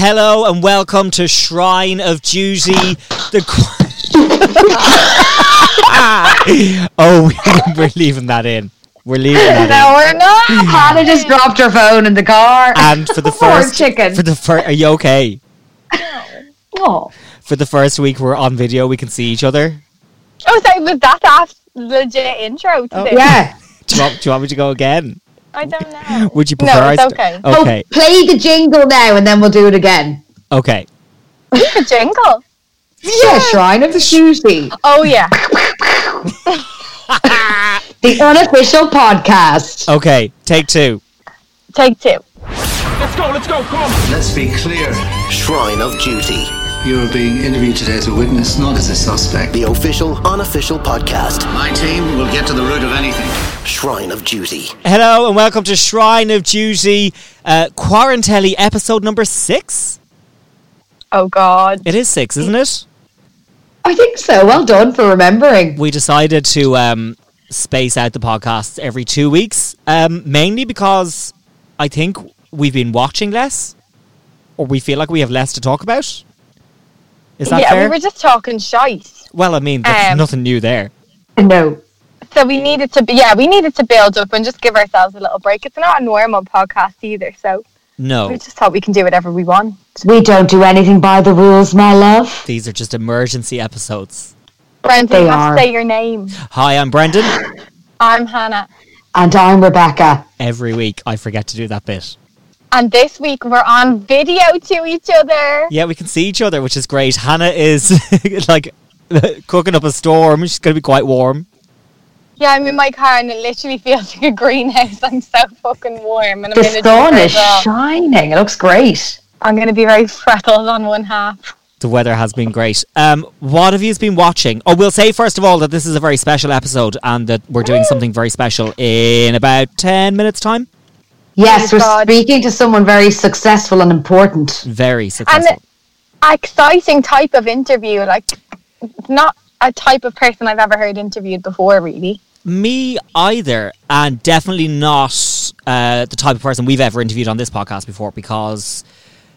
Hello and welcome to Shrine of Duty. The qu- oh, we're leaving that in. We're leaving that No, in. we're not. Hannah just dropped her phone in the car. And for the first chicken. for the first, are you okay? oh. For the first week we're on video, we can see each other. Oh, so was that that legit intro to oh, this? Yeah. Do you, want, do you want me to go again? I don't know. Would you prefer? No, I it's st- okay. Okay. Oh, play the jingle now and then we'll do it again. Okay. The jingle. Yeah, Shrine of the Duty. Oh yeah. The unofficial podcast. Okay. Take two. Take two. Let's go. Let's go. Come on. Let's be clear. Shrine of Duty, You're being interviewed today as a witness, not as a suspect. the official unofficial podcast. My team will get to the root of anything. Shrine of Duty. Hello and welcome to Shrine of Duty, uh, Quarantelli episode number six. Oh God. It is six, isn't it? I think so. Well done for remembering. we decided to um, space out the podcasts every two weeks, um, mainly because I think we've been watching less, or we feel like we have less to talk about. Is that yeah, fair? we were just talking shite. well, I mean, that's Um, nothing new there. No. So we needed to be yeah, we needed to build up and just give ourselves a little break. It's not a normal podcast either, so No, we just thought we can do whatever we want. We don't do anything by the rules, my love. these are just emergency episodes. Brendan, They you have are. to say your name. Hi, I'm Brendan. I'm Hannah. And I'm Rebecca. Every week, I forget to do that bit. And this week we're on video to each other. Yeah, we can see each other, which is great. Hannah is like cooking up a storm. She's going to be quite warm. Yeah, I'm in my car and it literally feels like a greenhouse. I'm so fucking warm and I'm The in a sun is well. shining. It looks great. I'm going to be very freckled on one half. The weather has been great. Um, what have you been watching? Oh, we'll say first of all that this is a very special episode and that we're doing something very special in about 10 minutes' time. Yes, we're God. speaking to someone very successful and important. Very successful. an exciting type of interview, like not a type of person I've ever heard interviewed before, really. Me either, and definitely not uh, the type of person we've ever interviewed on this podcast before because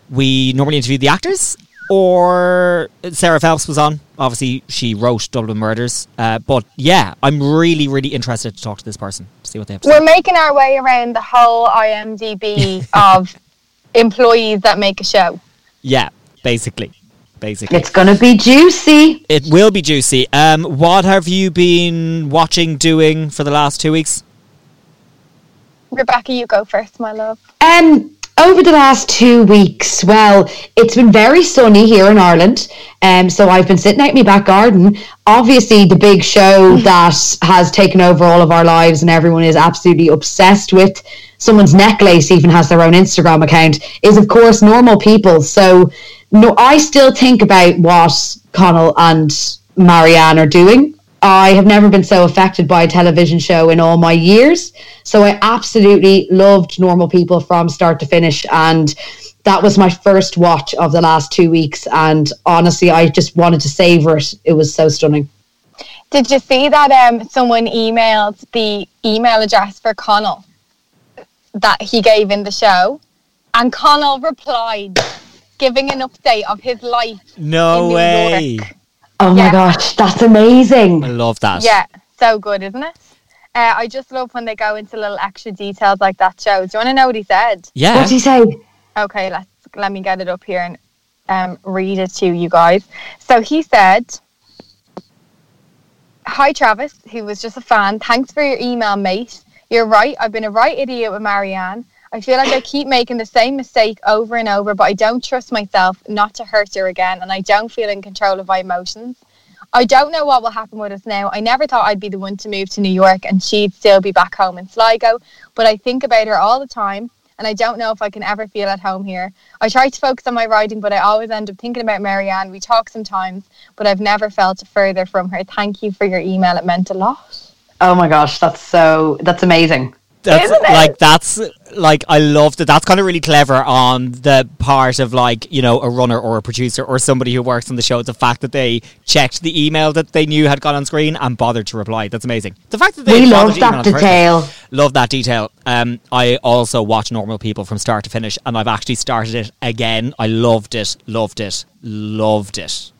we normally interview the actors. Or Sarah Phelps was on. Obviously, she wrote Dublin Murders. Uh, but yeah, I'm really, really interested to talk to this person to see what they have to say. We're making our way around the whole IMDb of employees that make a show. Yeah, basically, basically. It's going to be juicy. It will be juicy. Um, what have you been watching, doing for the last two weeks? Rebecca, you go first, my love. Um, over the last two weeks, well, it's been very sunny here in Ireland. Um, so I've been sitting out in my back garden. Obviously, the big show that has taken over all of our lives and everyone is absolutely obsessed with. Someone's necklace even has their own Instagram account. Is of course normal people. So, no, I still think about what Connell and Marianne are doing. I have never been so affected by a television show in all my years. So I absolutely loved Normal People from start to finish. And that was my first watch of the last two weeks. And honestly, I just wanted to savor it. It was so stunning. Did you see that um, someone emailed the email address for Connell that he gave in the show? And Connell replied, giving an update of his life. No In New way. York. Oh Yeah. my gosh, that's amazing. I love that. Yeah, so good, isn't it? Uh, I just love when they go into little extra details like that shows. Do you want to know what he said? Yeah. What did he say? Okay, let's let me get it up here and um, read it to you guys. So he said, "Hi Travis, who was just a fan. Thanks for your email, mate. You're right. I've been a right idiot with Marianne. I feel like I keep making the same mistake over and over, but I don't trust myself not to hurt her again, and I don't feel in control of my emotions." I don't know what will happen with us now. I never thought I'd be the one to move to New York and she'd still be back home in Sligo, but I think about her all the time and I don't know if I can ever feel at home here. I try to focus on my writing, but I always end up thinking about Marianne. We talk sometimes, but I've never felt further from her. Thank you for your email. It meant a lot. Oh my gosh, that's so that's amazing. That's like that's like I love that. That's kind of really clever on the part of like you know a runner or a producer or somebody who works on the show. The fact that they checked the email that they knew had gone on screen and bothered to reply. That's amazing. The fact that they We love that in the first detail. Love that detail. Um, I also watch Normal People from start to finish, and I've actually started it again. I loved it. Loved it. Loved it.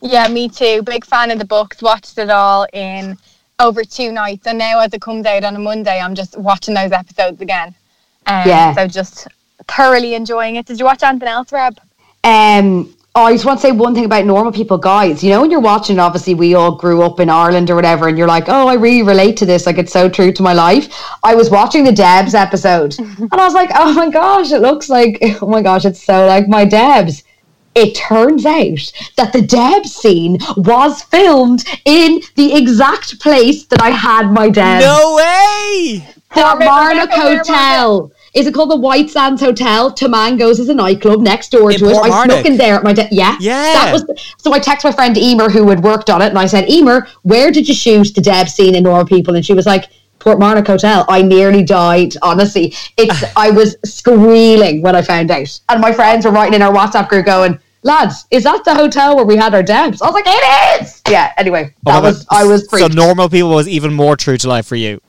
Yeah, me too. Big fan of the books. Watched it all in over two nights, and now as it comes out on a Monday, I'm just watching those episodes again. Um, Yeah. So just thoroughly enjoying it. Did you watch anything else, Reb? Um, oh, I just want to say one thing about normal people, guys. You know, when you're watching, obviously, we all grew up in Ireland or whatever, and you're like, oh, I really relate to this. Like, it's so true to my life. I was watching the Debs episode, and I was like, oh my gosh, it looks like, oh my gosh, it's so like my Debs. It turns out that the Deb scene was filmed in the exact place that I had my Deb. No way. Port Rebecca, Marnock where was it? Hotel. Is it called the White Sands Hotel? Tamango's is a nightclub next door In to it. Port I snuck Marnock? in there at my de- yeah. Yeah. That was so I text my friend Emer who had worked on it and I said, Emer, where did you shoot the Deb scene in Normal People? And she was like, Portmarnock Hotel. I nearly died, honestly. It's I was squealing when I found out. And my friends were writing in our WhatsApp group going, Lads, is that the hotel where we had our Debs? I was like, It is. Yeah, anyway. Oh That was God. I was so normal people was even more true to life for you.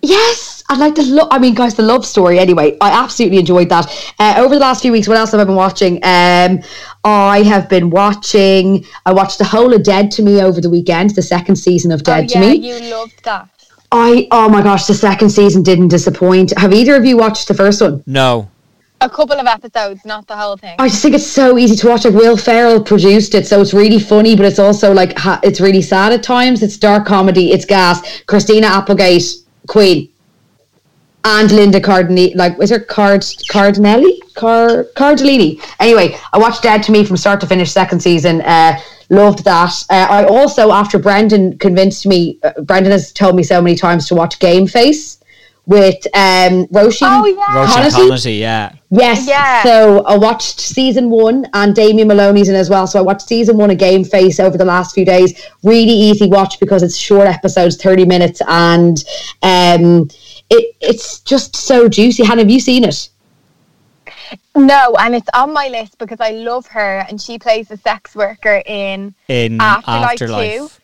Yes, I like the love. I mean, guys, the love story. Anyway, I absolutely enjoyed that. Uh, over the last few weeks, what else have I been watching? Um, I have been watching. I watched the whole of Dead to Me over the weekend, the second season of Dead oh, to yeah, Me. you loved that. I oh my gosh, the second season didn't disappoint. Have either of you watched the first one? No. A couple of episodes, not the whole thing. I just think it's so easy to watch. Like Will Ferrell produced it, so it's really funny, but it's also like ha- it's really sad at times. It's dark comedy. It's gas. Christina Applegate, Queen, and Linda Cardini. Like, is her Card Cardinelli? Car Cardellini. Anyway, I watched Dead to Me from start to finish. Second season. Uh, loved that. Uh, I also, after Brendan convinced me, uh, Brendan has told me so many times to watch Game Face with um, Roisin. Oh, yeah. Roisin Connolly? Connolly, yeah. Yes. Yeah. So I watched season one and Damien Molony's in as well. So I watched season one of Game Face over the last few days. Really easy watch because it's short episodes, 30 minutes, and um it it's just so juicy. Hannah, have you seen it? No, and it's on my list because I love her and she plays a sex worker in In Afterlife, Afterlife. 2.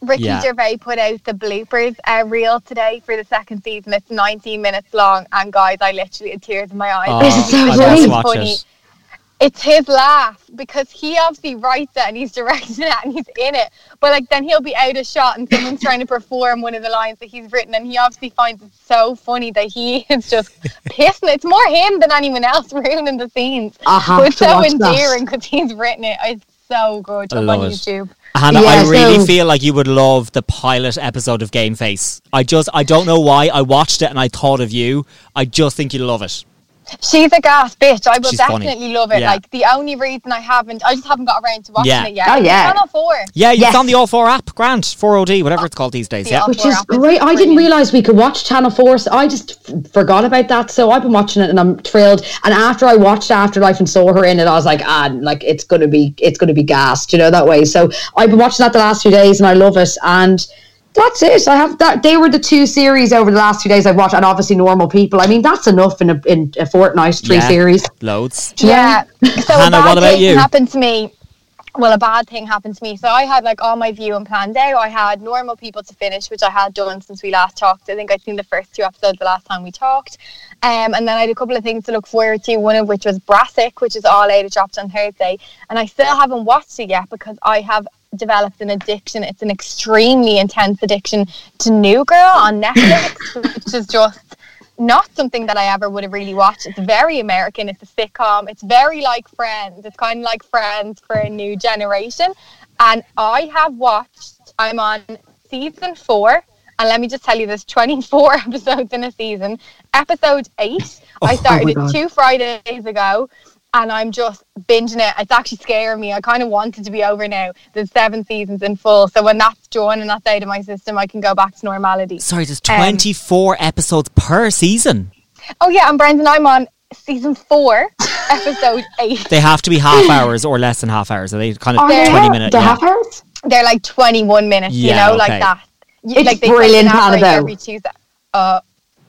Ricky Yeah. Gervais put out the bloopers uh, reel today for the second season. It's 19 minutes long, and guys, I literally had tears in my eyes. Oh, This is so funny. It's funny. it. It's his laugh because he obviously writes it and he's directing it and he's in it. But like then he'll be out of shot and someone's trying to perform one of the lines that he's written and he obviously finds it so funny that he is just pissing. It's more him than anyone else ruining the scenes. I have But it's to so endearing because he's written it. It's so good I up love on it. YouTube. Hannah, Yeah, I really so- feel like you would love the pilot episode of Game Face. I just, I don't know why. I watched it and I thought of you. I just think you'd love it. She's a gas bitch. I will She's funny. definitely love it. Yeah. Like the only reason I haven't, I just haven't got around to watching Yeah. it yet. Oh, It's yeah. Channel Four. Yeah, it's Yes. on the All 4 app. Grant, 4OD, whatever it's called these days. The Yeah. Which is app is great. I didn't realize we could watch Channel 4. So I just f- forgot about that. So I've been watching it and I'm thrilled. And after I watched Afterlife and saw her in it, I was like, ah, like it's gonna be it's gonna be gassed, you know, that way. So I've been watching that the last few days and I love it. And that's it. I have that. They were the two series over the last few days I've watched, and obviously Normal People. I mean, that's enough in a in a fortnight, three Yeah. series. Loads. Yeah. So Hannah, a bad what about thing you? happened to me. Well, a bad thing happened to me. So I had like all my view and planned out. I had normal people to finish, which I had done since we last talked. I think I'd seen the first two episodes the last time we talked. Um, and then I had a couple of things to look forward to. One of which was Brassic, which is all out. It drops on Thursday, and I still haven't watched it yet because I have developed an addiction. It's an extremely intense addiction to New Girl on Netflix, which is just not something that I ever would have really watched. It's very American. It's a sitcom. It's very like Friends. It's kind of like Friends for a new generation. And I have watched. I'm on season four. And let me just tell you, there's 24 episodes in a season. Episode eight, oh I started it two Fridays ago, and I'm just binging it. It's actually scaring me. I kind of want it to be over now. There's seven seasons in full, so when that's done and that's out of my system, I can go back to normality. Sorry, there's Um, 24 episodes per season. Oh yeah, and Brendan, I'm on season four, episode eight. They have to be half hours or less than half hours. Are they kind of Are they 20 ha- minute? The yeah. half hours? They're like 21 minutes, you Yeah, know, okay. like that. It's like they brilliant, take an Hannah, average though. every Tuesday. Uh,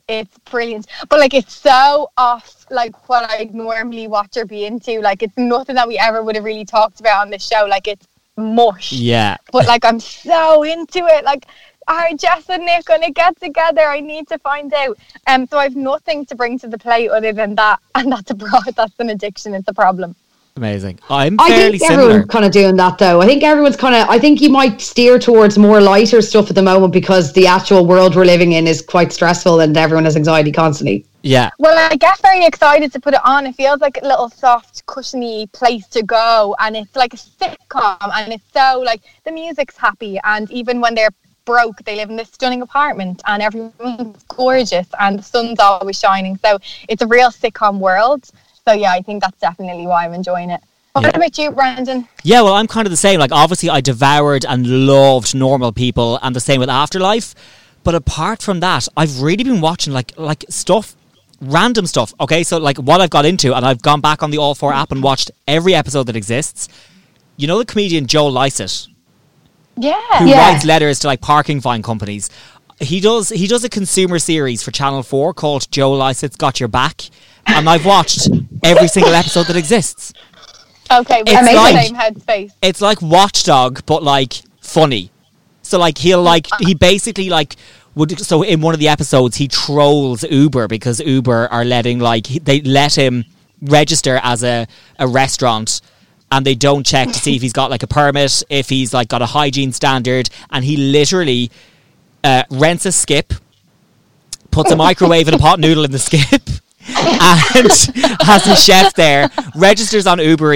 it's brilliant, but like it's so off like what I normally watch or be into. Like it's nothing that we ever would have really talked about on the show. Like it's mush. Yeah. but like I'm so into it. Like, are Jess and Nick gonna get together? I need to find out. Um, so I've nothing to bring to the plate other than that, and that's a pro- that's an addiction. It's a problem. Amazing. I'm I fairly think similar. everyone's kind of doing that though. I think everyone's kind of. I think you might steer towards more lighter stuff at the moment because the actual world we're living in is quite stressful and everyone has anxiety constantly. Yeah. Well, I get very excited to put it on. It feels like a little soft, cushiony place to go, and it's like a sitcom, and it's so like the music's happy, and even when they're broke, they live in this stunning apartment, and everyone's gorgeous, and the sun's always shining. So it's a real sitcom world. So yeah, I think that's definitely why I'm enjoying it. What Yeah. about you, Brandon? Yeah, well, I'm kind of the same. Like, obviously, I devoured and loved Normal People, and the same with Afterlife. But apart from that, I've really been watching like like stuff, random stuff. Okay, so like what I've got into, and I've gone back on the All Four app and watched every episode that exists. You know the comedian Joe Lycett, Yeah. who Yeah. writes letters to like parking fine companies. He does he does a consumer series for Channel Four called Joe Lycett's Got Your Back, and I've watched every single episode that exists. Okay, It's in the like- same headspace. it's like Watchdog, but like funny. So like he'll like he basically like would so in one of the episodes he trolls Uber because Uber are letting like they let him register as a a restaurant and they don't check to see if he's got like a permit, if he's like got a hygiene standard, and he literally uh, rents a skip, puts a microwave and a pot noodle in the skip, and has a chef there, registers on Uber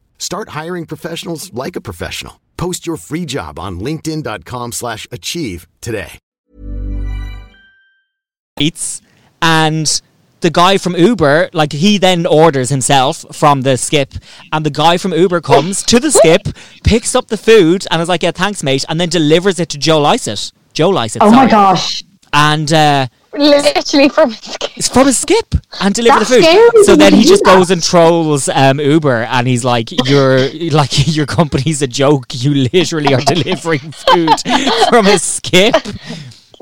Start hiring professionals like a professional. Post your free job on linkedin.com slash achieve today. eats and the guy from Uber, like he then orders himself from the skip, and the guy from Uber comes to the skip, picks up the food, and is like, "Yeah, thanks, mate," and then delivers it to Joe Lycett. Joe Lycett. Oh my gosh. And uh, Literally from a skip. it's from a skip and deliver That's the food. So then he just goes and trolls um, Uber, and he's like, "Your like your company's a joke. You literally are delivering food from a skip."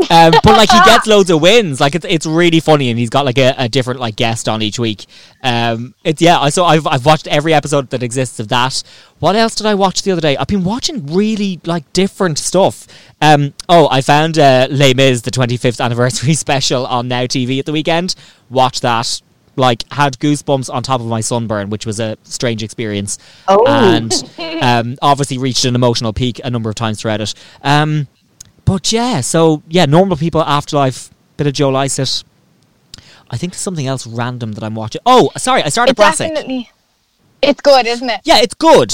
Um, but like he gets loads of wins. Like it's it's really funny, and he's got like a, a different like guest on each week. Um, it's yeah. I so I've I've watched every episode that exists of that. What else did I watch the other day? I've been watching really like different stuff. Um, oh, I found uh, Les Mis, the 25th anniversary special on Now TV at the weekend. Watch that. Like had goosebumps on top of my sunburn, which was a strange experience, Oh. and um, obviously reached an emotional peak a number of times throughout it. Um, but yeah, so yeah, normal people, afterlife, bit of Joe Lycett. I think there's something else random that I'm watching. Oh, sorry, I started It Brassic. definitely. It's good, isn't it? Yeah, it's good.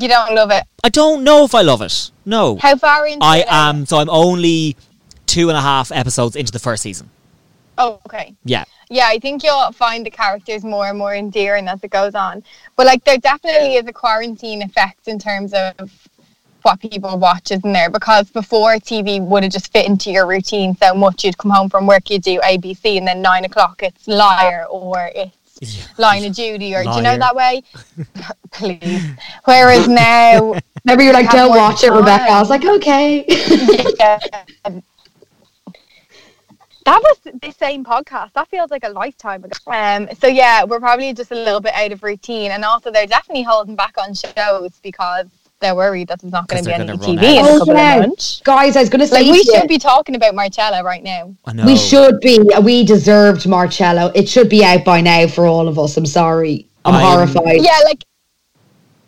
You don't love it. I don't know if I love it. No, How far into I am. So I'm only two and a half episodes into the first season. Oh, okay. Yeah, Yeah, I think you'll find the characters more and more endearing as it goes on. But like, there definitely is a quarantine effect in terms of what people watch, isn't there? Because before TV would have just fit into your routine so much. You'd come home from work, you do ABC, and then nine o'clock it's Liar or it's Line of Duty, or do you know that way? Please. Whereas now, Remember, you're like, don't more watch it, Rebecca. I was like, okay. yeah. That was the same podcast. That feels like a lifetime ago. Um, so yeah, we're probably just a little bit out of routine, and also they're definitely holding back on shows because they're worried that there's not going to be they're any TV run in out. a couple yeah. of months. Guys, I was going to say Like we should be talking about Marcella right now. I know. we should be. We deserved Marcella. It should be out by now for all of us. I'm sorry. I'm, I'm- horrified. Yeah, like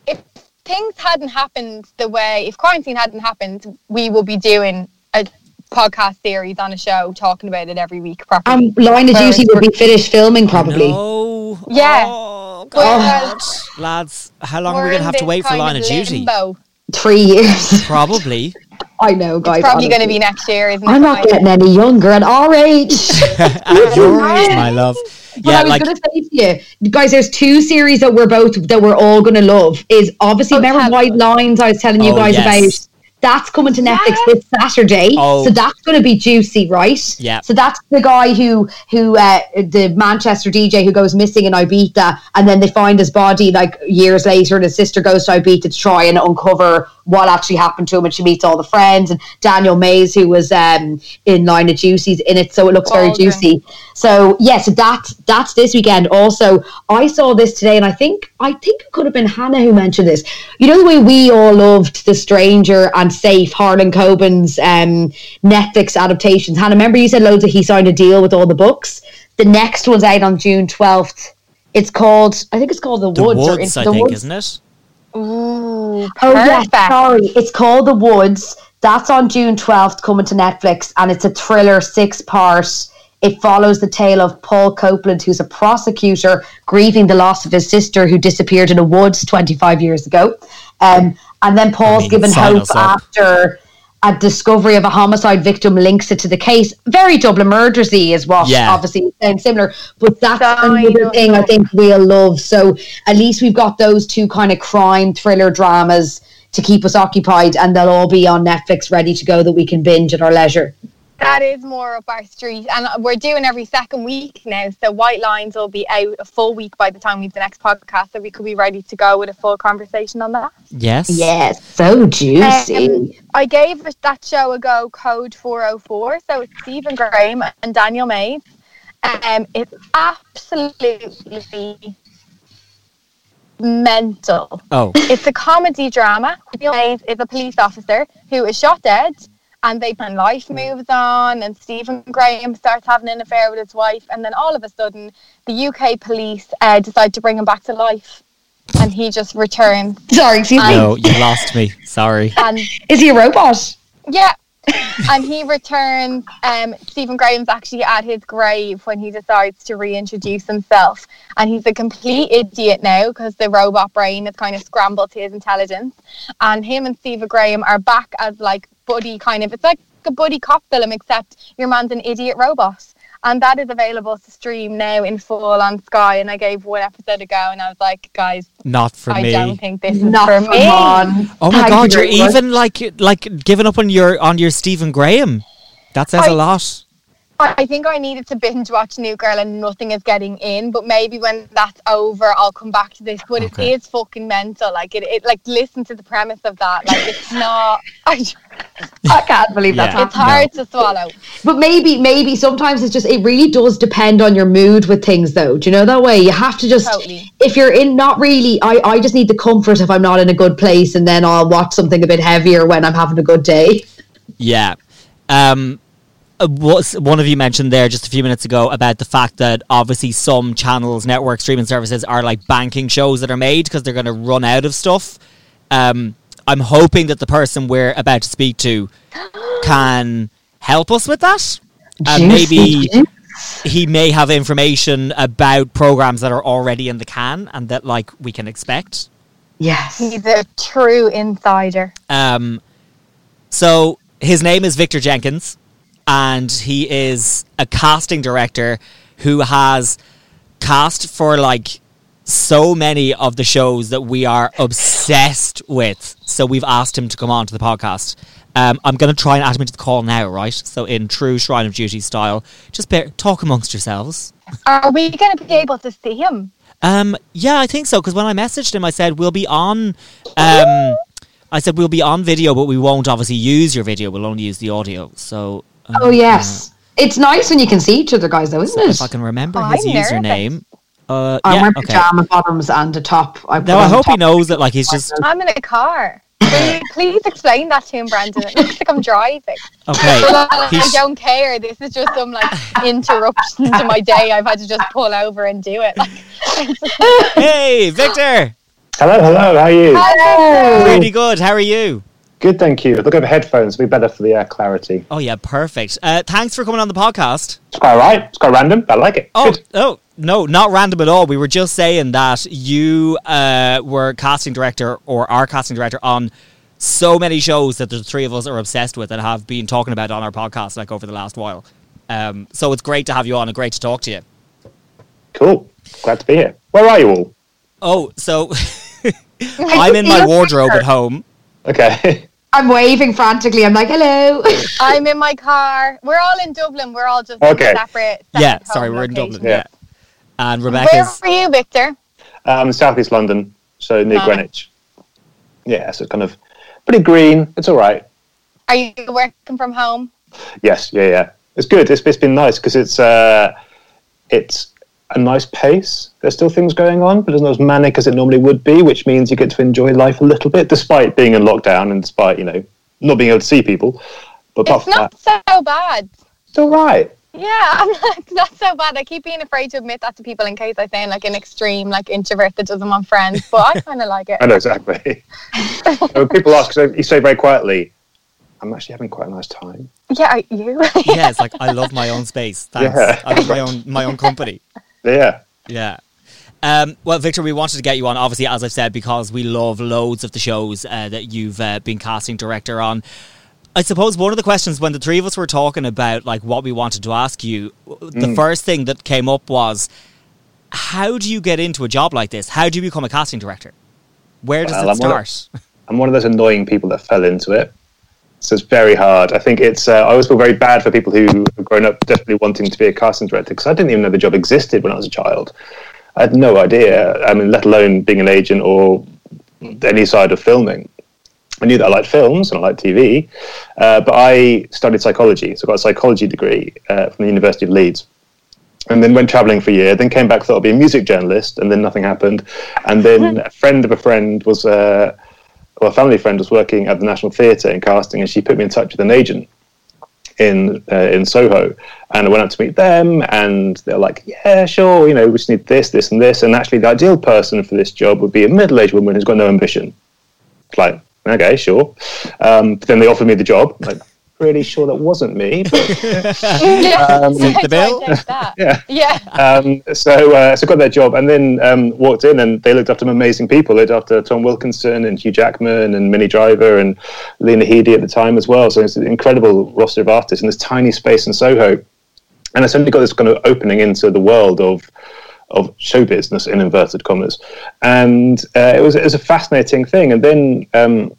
if things hadn't happened the way, if quarantine hadn't happened, we will be doing a podcast series on a show talking about it every week properly. Um, Line of Whereas Duty will be finished filming probably. No. Yeah. Oh, Oh, Whereas God. Uh, Lads, how long are we're we going to have to wait for Line of Duty? limbo. Three years. Probably. I know, guys. It's probably going to be next year, isn't it? I'm not getting any younger at our age. At your age, my love. But Yeah, I was like going to say to you, guys, there's two series that we're both that we're all going to love. Is obviously Oh, remember White. Lines I was telling you Oh, guys yes. About. That's coming to Netflix this Saturday, Oh. so that's going to be juicy, right? Yeah. So that's the guy who who uh, the Manchester DJ who goes missing in Ibiza, and then they find his body like years later, and his sister goes to Ibiza to try and uncover what actually happened to him, and she meets all the friends and Daniel Mays, who was um, in Line of Juicy's in it, so it looks very juicy. So yes, so that that's this weekend. Also, I saw this today, and I think I think it could have been Hannah who mentioned this. You know the way we all loved The Stranger and Safe, Harlan Coben's um, Netflix adaptations. Hannah, remember you said loads of he signed a deal with all the books. The next one's out on June twelfth. It's called I think it's called The, the Woods. or woods, it's I The think, Woods. isn't it? Ooh, Oh yes, perfect. sorry. It's called The Woods. That's on June twelfth, coming to Netflix, and it's a thriller, six part. It follows the tale of Paul Copeland, who's a prosecutor grieving the loss of his sister who disappeared in a woods twenty five years ago. Um, and then Paul's mean, given sign hope after a discovery of a homicide victim links it to the case. Very Dublin murdersy is what Yeah. obviously sounds similar, but that's Sign another us thing I think we'll love. So at least we've got those two kind of crime thriller dramas to keep us occupied, and they'll all be on Netflix ready to go that we can binge at our leisure. That is more up our street, and we're doing every second week now. So White Lines will be out a full week by the time we've the next podcast, so we could be ready to go with a full conversation on that. Yes. Yes, so juicy. Um, I gave that show a go, Code 404. So it's Stephen Graham and Daniel Mays. Um, it's absolutely mental. Oh, It's a comedy drama. Daniel Mays is a police officer who is shot dead, and they and life moves on, and Stephen Graham starts having an affair with his wife, and then all of a sudden, the UK police uh, decide to bring him back to life, and he just returns. Sorry, excuse me. no, you lost me. Sorry. And Is he a robot? Yeah. and he returns. Um, Stephen Graham's actually at his grave when he decides to reintroduce himself. And he's a complete idiot now because the robot brain has kind of scrambled his intelligence. And him and Stephen Graham are back as like buddy kind of, it's like a buddy cop film, except your man's an idiot robot. And that is available to stream now in full on Sky. And I gave one episode a go and I was like, guys, Not for I me. I don't think this is Not for for me. Mon. Oh my Thank god, you you're very much. even like like giving up on your on your Stephen Graham. That says a I- lot. I I think I needed to binge watch New Girl and nothing is getting in, but maybe when that's over, I'll come back to this. But Okay. it is fucking mental. Like it, it, like listen to the premise of that. Like it's not. I, I can't believe that's Yeah. It's hard to swallow. But maybe, maybe sometimes it's just it really does depend on your mood with things, though. Do you know that way? You have to just Totally. if you're in not really. I I just need the comfort if I'm not in a good place, and then I'll watch something a bit heavier when I'm having a good day. Yeah. Um, was one of you mentioned there just a few minutes ago about the fact that obviously some channels, network streaming services are like banking shows that are made because they're going to run out of stuff. Um, I'm hoping that the person we're about to speak to can help us with that. And maybe he may have information about programs that are already in the can and that like we can expect. Yes. He's a true insider. Um, so his name is Victor Jenkins, and he is a casting director who has cast for like so many of the shows that we are obsessed with. So we've asked him to come on to the podcast. Um, I'm going to try and add him into the call now, right? So in true Shrine of Duty style, just bear, talk amongst yourselves. Are we going to be able to see him? Um, yeah, I think so. Because when I messaged him, I said we'll be on. Um, I said we'll be on video, but we won't obviously use your video. We'll only use the audio. So. Um, Oh yes, it's nice when you can see each other, guys. Though, isn't uh, it? if I can remember I'm his nervous. username. Uh, I yeah, wear okay. pajama bottoms and a top. I put No, I hope he knows that. Like he's just I'm in a car. Will you please explain that to him, Brandon. It looks like I'm driving. okay. But I, I don't care. This is just some like interruption to my day. I've had to just pull over and do it. Like, hey, Victor. Hello, hello. How are you? Really good. How are you? Good, thank you. Look over headphones. It'll be better for the uh, clarity. Oh yeah, perfect. Uh, thanks for coming on the podcast. It's quite all right. It's quite random. but I like it. Oh, Good. oh, no, not random at all. We were just saying that you uh, were casting director or are casting director on so many shows that the three of us are obsessed with and have been talking about on our podcast like over the last while. Um, so it's great to have you on and great to talk to you. Cool. Glad to be here. Where are you all? Oh, so I'm in my wardrobe at home. Okay. I'm waving frantically. I'm like, hello. I'm in my car. We're all in Dublin. We're all just Okay. separate. Yeah, sorry, we're in Dublin. locations. Yeah. And Where Rebecca's. are you, Victor? um, Southeast London, so near Nice. Greenwich. Yeah, so kind of pretty green. It's all right. Are you working from home? Yes, yeah, yeah. It's good. It's, it's been nice because it's uh, it's a nice pace. There's still things going on, but it's not as manic as it normally would be, which means you get to enjoy life a little bit, despite being in lockdown and despite you know not being able to see people. But It's not that, so bad. it's all right. Yeah, I'm like, not so bad. I keep being afraid to admit that to people in case I sound like an extreme, like introvert that doesn't want friends. But I kind of like it. I know exactly. when people ask, so you say very quietly, "I'm actually having quite a nice time." Yeah, are you. yeah, it's like I love my own space. Thanks. Yeah. I love my own my own company. Yeah. Yeah. Um, well, Victor, we wanted to get you on, obviously, as I've said, because we love loads of the shows uh, that you've uh, been casting director on. I suppose one of the questions when the three of us were talking about like what we wanted to ask you, the first thing that came up was, how do you get into a job like this? How do you become a casting director? Where does Well, it I'm one of- start? I'm one of those annoying people that fell into it. So it's very hard. I think it's. Uh, I always feel very bad for people who have grown up desperately wanting to be a casting director because I didn't even know the job existed when I was a child. I had no idea. I mean, let alone being an agent or any side of filming. I knew that I liked films and I liked TV, uh, but I studied psychology, so I got a psychology degree uh, from the University of Leeds and then went traveling for a year. Then came back, thought I'd be a music journalist, and then nothing happened. And then a friend of a friend was, uh, well, a family friend was working at the National Theatre in casting, and she put me in touch with an agent in uh, in Soho. And I went up to meet them, and they're like, "Yeah, sure, you know, we just need this, this, and this." And actually, the ideal person for this job would be a middle-aged woman who's got no ambition. Like, okay, sure. Um, but then they offered me the job. Like, really sure that wasn't me. But um, the bill? Yeah. Yeah. um, so uh, so got that job and then um, walked in and they looked after some amazing people. They looked after Tom Wilkinson and Hugh Jackman and Minnie Driver and Lena Headey at the time as well. So it's an incredible roster of artists in this tiny space in Soho. And I suddenly got this kind of opening into the world of of show business in inverted commas, and uh, it was it was a fascinating thing. And then um,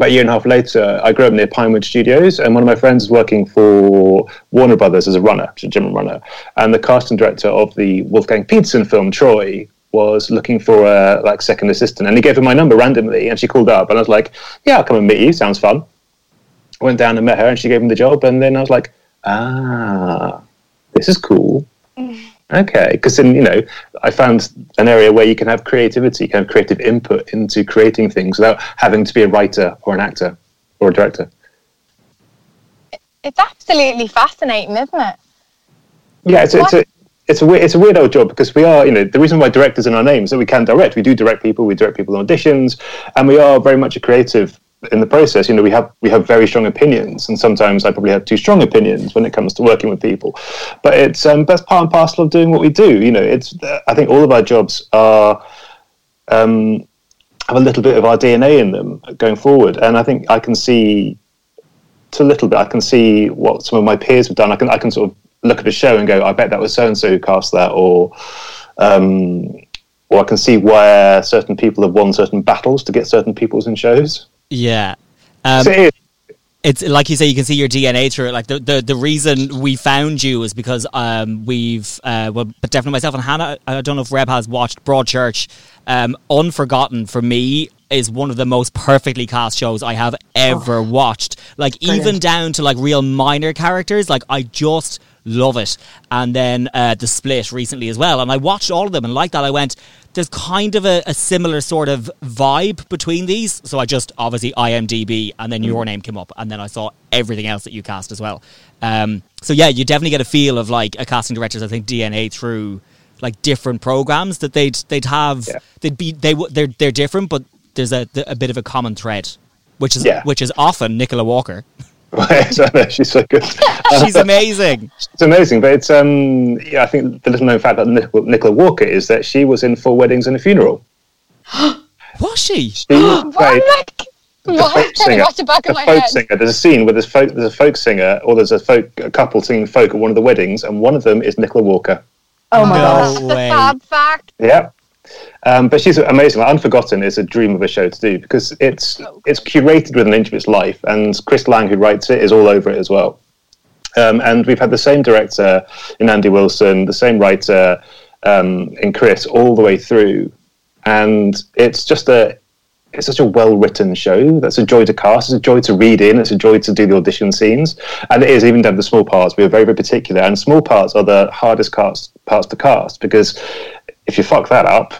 about a year and a half later, I grew up near Pinewood Studios, and one of my friends was working for Warner Brothers as a runner, a gym runner, and the casting director of the Wolfgang Petersen film Troy was looking for a like second assistant, and he gave her my number randomly, and she called up, and I was like, "Yeah, I'll come and meet you. Sounds fun." I went down and met her, and she gave him the job, and then I was like, ah, this is cool. Okay, because then you know, I found an area where you can have creativity, kind of creative input into creating things without having to be a writer or an actor or a director. It's absolutely fascinating, isn't it? Yeah, it's, it's a it's a weird, it's a weird old job because we are you know the reason why directors in our name is that we can direct. We do direct people. We direct people on auditions, and we are very much a creative in the process. You know, we have we have very strong opinions, and sometimes I probably have too strong opinions when it comes to working with people. But it's um, that's part and parcel of doing what we do. You know, it's I think all of our jobs are. Um, have a little bit of our DNA in them going forward, and I think I can see to a little bit. I can see what some of my peers have done. I can I can sort of look at a show and go, I bet that was so and so who cast that, or um, or I can see where certain people have won certain battles to get certain peoples in shows. Yeah. Um, So it is- like you say, you can see your DNA through it. Like the the, the reason we found you is because um, we've uh, well, but definitely myself and Hannah. I don't know if Reb has watched Broadchurch. Um, Unforgotten for me is one of the most perfectly cast shows I have ever watched. Like even down to like real minor characters. Like I just love it. And then uh, the split recently as well. And I watched all of them and like that I went. There's kind of a, a similar sort of vibe between these. So I just obviously IMDb and then your name came up and then I saw everything else that you cast as well. Um, so yeah, you definitely get a feel of like a casting director's I think DNA through like different programs that they'd they'd have Yeah. they'd be they w- they're they're different but there's a a bit of a common thread which is Yeah. which is often Nicola Walker. so, no, she's so good. She's amazing. It's amazing, but it's um yeah. I think the little known fact about Nicola, Nicola Walker is that she was in Four Weddings and a Funeral. Was she? She What? played Like, the what? folk I'm trying to singer. watch the back the of my folk head. singer. There's a scene where there's folk, there's a folk singer, or there's a folk a couple singing folk at one of the weddings, and one of them is Nicola Walker. Oh my No. god. That's the way. fab fact. Yeah. Um, but she's amazing. Like, Unforgotten is a dream of a show to do because it's it's curated with an inch of its life, and Chris Lang, who writes it, is all over it as well. Um, and we've had the same director in Andy Wilson, the same writer um, in Chris, all the way through, and it's just a it's such a well written show. That's a joy to cast. It's a joy to read in. It's a joy to do the audition scenes, and it is even down to the small parts. We are very very particular, and small parts are the hardest cast parts to cast because if you fuck that up,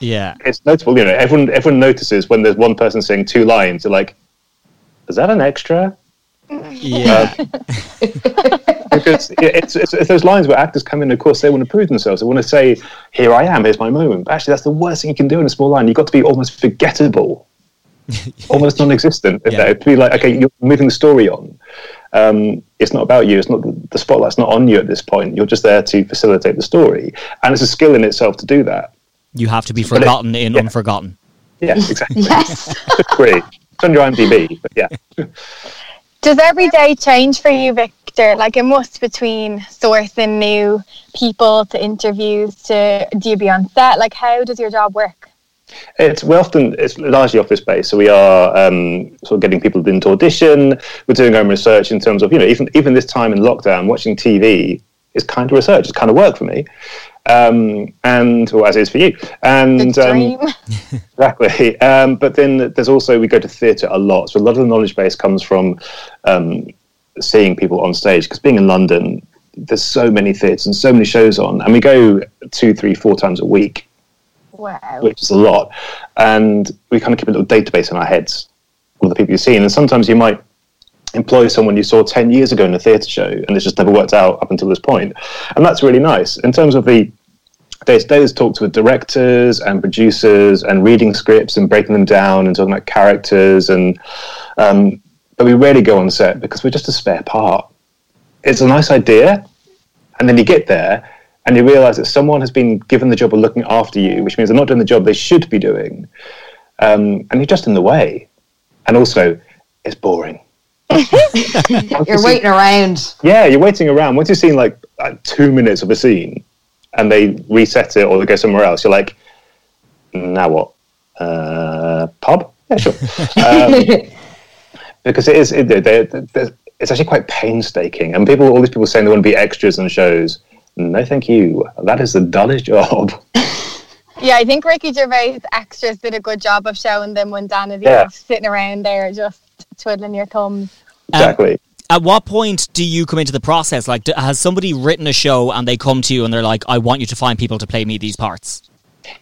Yeah. it's notable. You know, everyone everyone notices when there's one person saying two lines. You're like, is that an extra? Yeah. Um, because it's, it's, it's those lines where actors come in. Of course, they want to prove themselves. They want to say, "Here I am. Here's my moment." But actually, that's the worst thing you can do in a small line. You've got to be almost forgettable, almost non-existent. Yeah. Yeah. To be like, okay, you're moving the story on. Um, it's not about you. It's not the spotlight's not on you at this point. You're just there to facilitate the story, and it's a skill in itself to do that. you have to be it- forgotten in yeah. Unforgotten. Yes, exactly. Yes. great. It's on your IMDb, but yeah. Does every day change for you, Victor? Like it must between sourcing new people to interviews to do you be on set? Like how does your job work? It's we often it's largely office based, so we are um, sort of getting people into audition. We're doing our own research in terms of you know even even this time in lockdown, watching TV is kind of research. It's kind of work for me, um, and or as it is for you. And um, exactly. Um, but then there's also we go to theatre a lot, so a lot of the knowledge base comes from um, seeing people on stage. Because being in London, there's so many theatres and so many shows on, and we go two, three, four times a week wow. which is a lot. And we kind of keep a little database in our heads of the people you've seen. And sometimes you might employ someone you saw 10 years ago in a theatre show and it's just never worked out up until this point. And that's really nice. In terms of the to day, talks with directors and producers and reading scripts and breaking them down and talking about characters. And um, but we rarely go on set because we're just a spare part. It's a nice idea, and then you get there and you realize that someone has been given the job of looking after you, which means they're not doing the job they should be doing, um, and you're just in the way. And also, it's boring. You're waiting around. Yeah, you're waiting around. Once you've seen like, like two minutes of a scene, and they reset it or they go somewhere else, you're like, now what? Uh, pub? Yeah, sure. Um, because it is, it, they, they, it's actually quite painstaking. And people, all these people saying they want to be extras on shows. No, thank you. That is the dullest job. Yeah, I think Ricky Gervais extras did a good job of showing them when Danity Yeah. sitting around there just twiddling your thumbs. exactly. At what point do you come into the process? Like, d- has somebody written a show and they come to you and they're like, "I want you to find people to play me these parts"?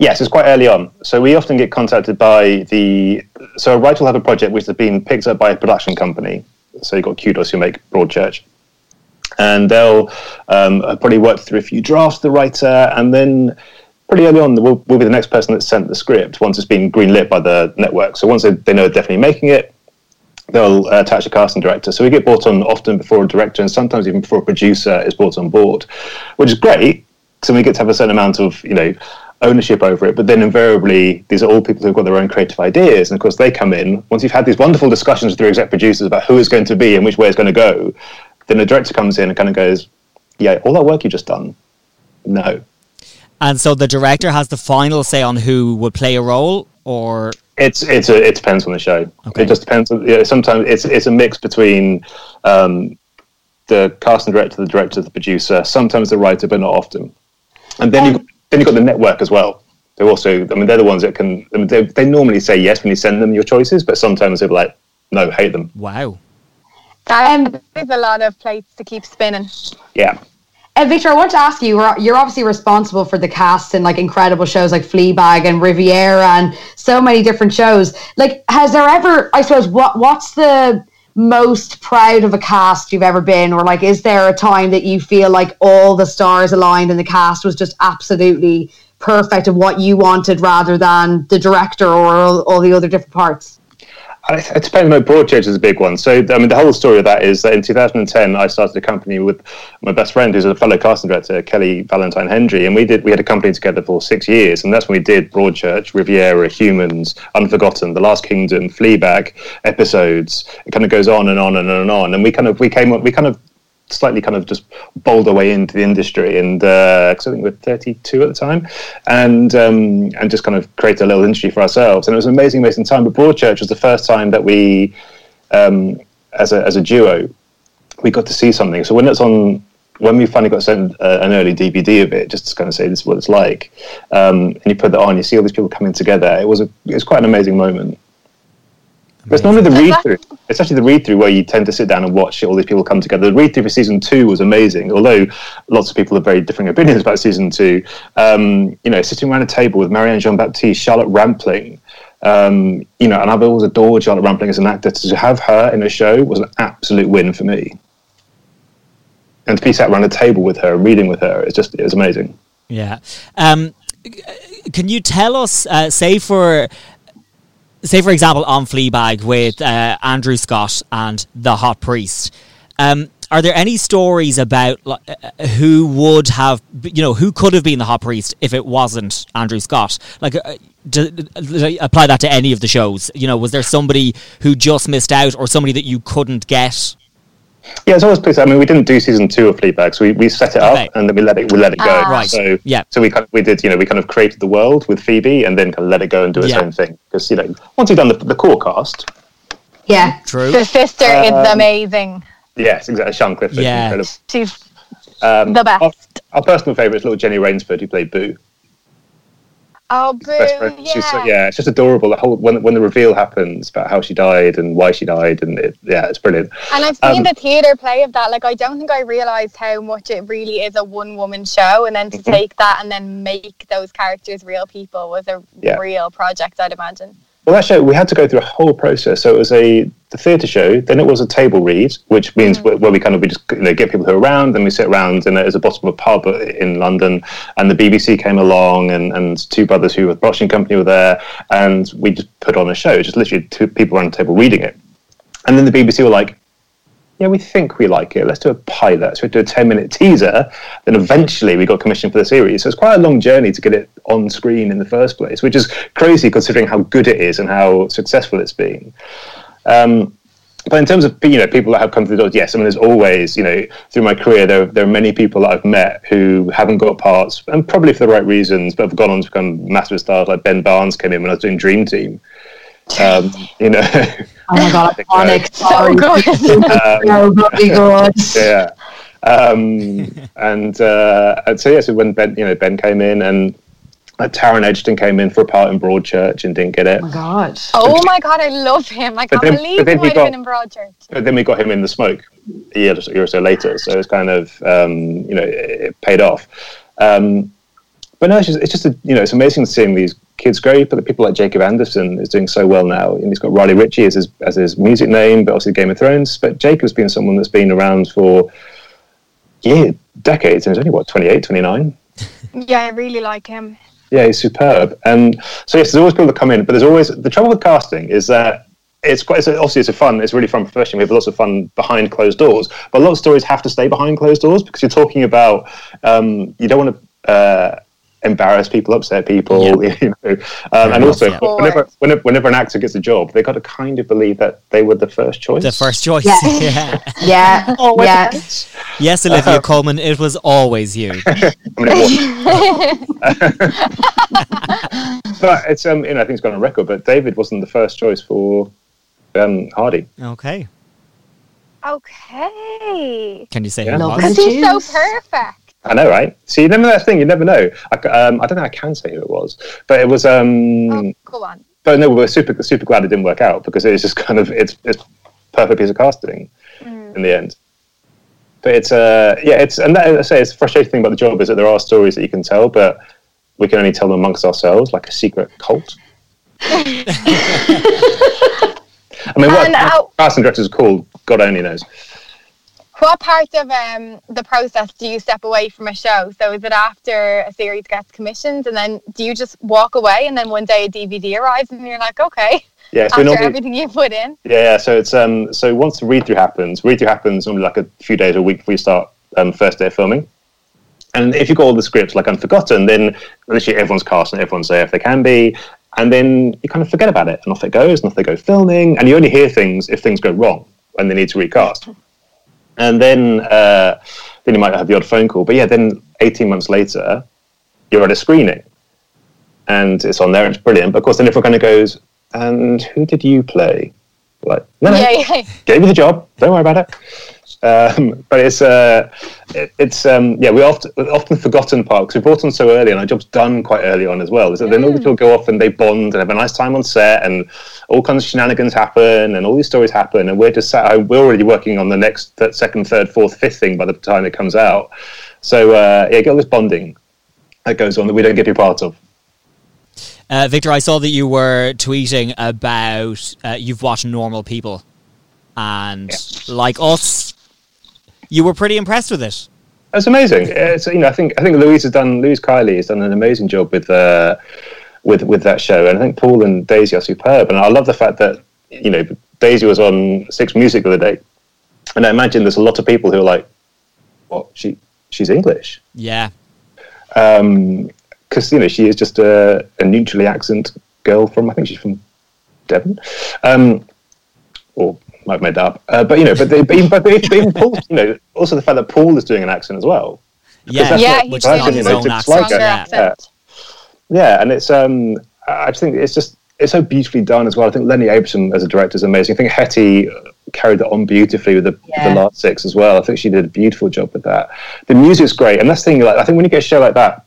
Yes, it's quite early on. So we often get contacted by the. So a writer will have a project which has been picked up by a production company. So you've got Kudos who make Broadchurch. And they'll um, probably work through a few drafts the writer, and then pretty early on, we'll, we'll be the next person that sent the script once it's been greenlit by the network. So once they, they know they're definitely making it, they'll uh, attach a casting director. So we get brought on often before a director, and sometimes even before a producer is brought on board, which is great. So we get to have a certain amount of you know ownership over it. But then invariably, these are all people who've got their own creative ideas, and of course they come in once you've had these wonderful discussions with your exec producers about who is going to be and which way it's going to go. Then the director comes in and kind of goes, "Yeah, all that work you just done, no." And so the director has the final say on who would play a role, or It's it's a, it depends on the show. Okay. It just depends. On, yeah, sometimes it's it's a mix between um, the casting director, the director, the producer. Sometimes the writer, but not often. And then you then you've got the network as well. They're also. I mean, they're the ones that can. I mean, they, they normally say yes when you send them your choices, but sometimes they're like, no, hate them. wow. That is a lot of plates to keep spinning. Yeah. Uh, Victor, I want to ask you, you're- obviously responsible for the cast in like incredible shows like Fleabag and Riviera and so many different shows. Like, has there ever, I suppose, what what's the most proud of a cast you've ever been? Or like, is there a time that you feel like all the stars aligned and the cast was just absolutely perfect of what you wanted rather than the director or all, all the other different parts? I- It depends. No, Broadchurch is a big one. So, I mean, the whole story of that is that in 2010, I started a company with my best friend, who's a fellow casting director, Kelly Valentine Hendry, and we did we had a company together for six years, and that's when we did Broadchurch, Riviera, Humans, Unforgotten, The Last Kingdom, Fleabag episodes. It kind of goes on and on and on and on, and we kind of we came up we kind of slightly kind of just bowled way into the industry and because I think we we're 32 at the time and um, and just kind of created a little industry for ourselves and it was an amazing amazing time but Broadchurch was the first time that we um, as, a, as a duo we got to see something so when it's on when we finally got sent uh, an early DVD of it, just to kind of say this is what it's like, um, and you put that on, you see all these people coming together. It was a, it was quite an amazing moment. But it's normally the read through. It's actually the read through where you tend to sit down and watch all these people come together. The read through for season two was amazing, although lots of people have very differing opinions about season two. Um, you know, sitting around a table with Marianne Jean Baptiste, Charlotte Rampling, um, you know, and I've always adored Charlotte Rampling as an actor. To have her in a show was an absolute win for me. And to be sat around a table with her, reading with her, it's just it was amazing. Yeah. Um, can you tell us, uh, say for say for example on Fleabag with uh, Andrew Scott and the Hot Priest, um, are there any stories about uh, who would have, you know, who could have been the Hot Priest if it wasn't Andrew Scott? Like, uh, I apply that to any of the shows? You know, was there somebody who just missed out, or somebody that you couldn't get? Yeah, it's always pleased. I mean, we didn't do season two of Fleabag, so we, we set it Okay. up and then we let it we let it go. Ah. Right. So Yeah. So we kind of, we did you know we kind of created the world with Phoebe and then kind of let it go and do its Yeah. own thing because you know once you've done the, the core cast, Yeah. True. The sister is Um, amazing. yes, exactly. Sian Clifford, Yeah. incredible. She's Um, the best. Our, our personal favourite is little Jenny Rainsford who played Boo. Oh, boo! Yeah. So, yeah, it's just adorable. The whole when when the reveal happens about how she died and why she died and it, yeah, it's brilliant. And I've seen Um, the theatre play of that. Like, I don't think I realised how much it really is a one woman show. And then to Mm-hmm. take that and then make those characters real people was a Yeah. real project, I'd imagine. Well, that show we had to go through a whole process. So it was a the theatre show, then it was a table read, which means mm. where, where we kind of we just you know get people who are around, and we sit around and at the bottom of a pub in London, and the BBC came along, and, and two brothers who were the production company were there, and we just put on a show, just literally two people around the table reading it, and then the BBC were like. Yeah, we think we like it. Let's do a pilot. So we do a ten-minute teaser. Then eventually we got commissioned for the series. So it's quite a long journey to get it on screen in the first place, which is crazy considering how good it is and how successful it's been. Um, but in terms of you know people that have come through the doors, yes, I mean there's always you know through my career there there are many people that I've met who haven't got parts and probably for the right reasons, but have gone on to become massive stars. Like Ben Barnes came in when I was doing Dream Team. Um, you know, Oh my god, iconic. So Sorry. good. so bloody good. yeah. Um, and uh, and so yeah, so when Ben, you know, Ben came in, and Like Taron Egerton came in for a part in Broadchurch and didn't get it. Oh my god. Oh my god, I love him. I can't then- believe he he might got- have been in Broadchurch. But then we got him in the smoke a year, or so later, so it's kind of um, you know it, it paid off. Um, but no, it's just, it's just a, you know it's amazing seeing these kids grow. But the people like Jacob Anderson is doing so well now, and he's got Raleigh Ritchie as his as his music name, but also Game of Thrones. But Jacob's been someone that's been around for yeah decades, and he's only what 28, 29. Yeah, I really like him. Yeah, he's superb. And so yes, there's always people that come in, but there's always the trouble with casting is that it's quite it's, obviously it's a fun, it's a really fun profession. We have lots of fun behind closed doors, but a lot of stories have to stay behind closed doors because you're talking about um, you don't want to. Uh, embarrass people upset people you know um, and also yeah. whenever, whenever whenever an actor gets a job they got to kind of believe that they were the first choice The first choice. Yeah. yeah. Yeah. oh, yeah. Yes, Olivia Colman, it was always you. I mean, it was. but it's um, you know, I think it's gone on record. But David wasn't the first choice for um, Hardy. Okay. Okay. Can you say Yeah. who it Love was? it. Because he's so perfect. I know, right? So you never know that thing. You never know. I, um, I don't know. I can say who it was, but it was. Um, Oh, go on. But no, we're super super glad it didn't work out because it's just kind of it's it's perfect piece of casting in the end. But it's uh yeah it's and that, I say it's the frustrating thing about the job is that there are stories that you can tell, but we can only tell them amongst ourselves like a secret cult. I mean, what casting directors are called, God only knows. What part of um, the process do you step away from a show? So is it after a series gets commissioned and then do you just walk away and then one day a DVD arrives and you're like, okay, Yeah, so after normally, everything you put in? Yeah, yeah. So it's um so once the read through happens, read through happens only like a few days or a week before you start um, first day of filming. And if you've got all the scripts like unforgotten, then literally everyone's cast and everyone's there if they can be. And then you kind of forget about it and off it goes, and off they go filming. And you only hear things if things go wrong and they need to recast. And then uh, then you might have the odd phone call. But yeah, then 18 months later, you're at a screening and it's on there and it's brilliant. But of course, then everyone kind of goes, and who did you play? Like, no, no, Yeah, yeah. gave you the job. Don't worry about it. Um, but it's uh, it, it's um, yeah, we often often forgotten part because we brought on so early and our job's done quite early on as well. So then all the people go off and they bond and have a nice time on set and all kinds of shenanigans happen and all these stories happen and we're just sat, we're already working on the next th- second, third, fourth, fifth thing by the time it comes out. So uh, yeah, get all this bonding that goes on that we don't get to be part of. Uh, Victor, I saw that you were tweeting about uh, you've watched Normal People, and like us, you were pretty impressed with it. It's amazing. It's you know I think I think Louise has done Louise Kiely has done an amazing job with uh, with with that show, and I think Paul and Daisy are superb. And I love the fact that you know Daisy was on Six Music the other day, and I imagine there's a lot of people who are like, "What she she's English," Yeah, because you know she is just a, a neutrally accent girl from I think she's from Devon, um, or might have made that up. Uh, but you know, but, they, but even but even Paul, you know, also the fact that Paul is doing an accent as well. yeah, Yeah, what- he's which I doing his you know, own it's accent. like a- yeah. accent. Yeah, and it's um, I just think it's just it's so beautifully done as well. I think Lenny Abraham as a director is amazing. I think Hetty carried that on beautifully with the, Yeah. the last six as well. I think she did a beautiful job with that. The music's great, and that's the thing. Like I think when you get a show like that,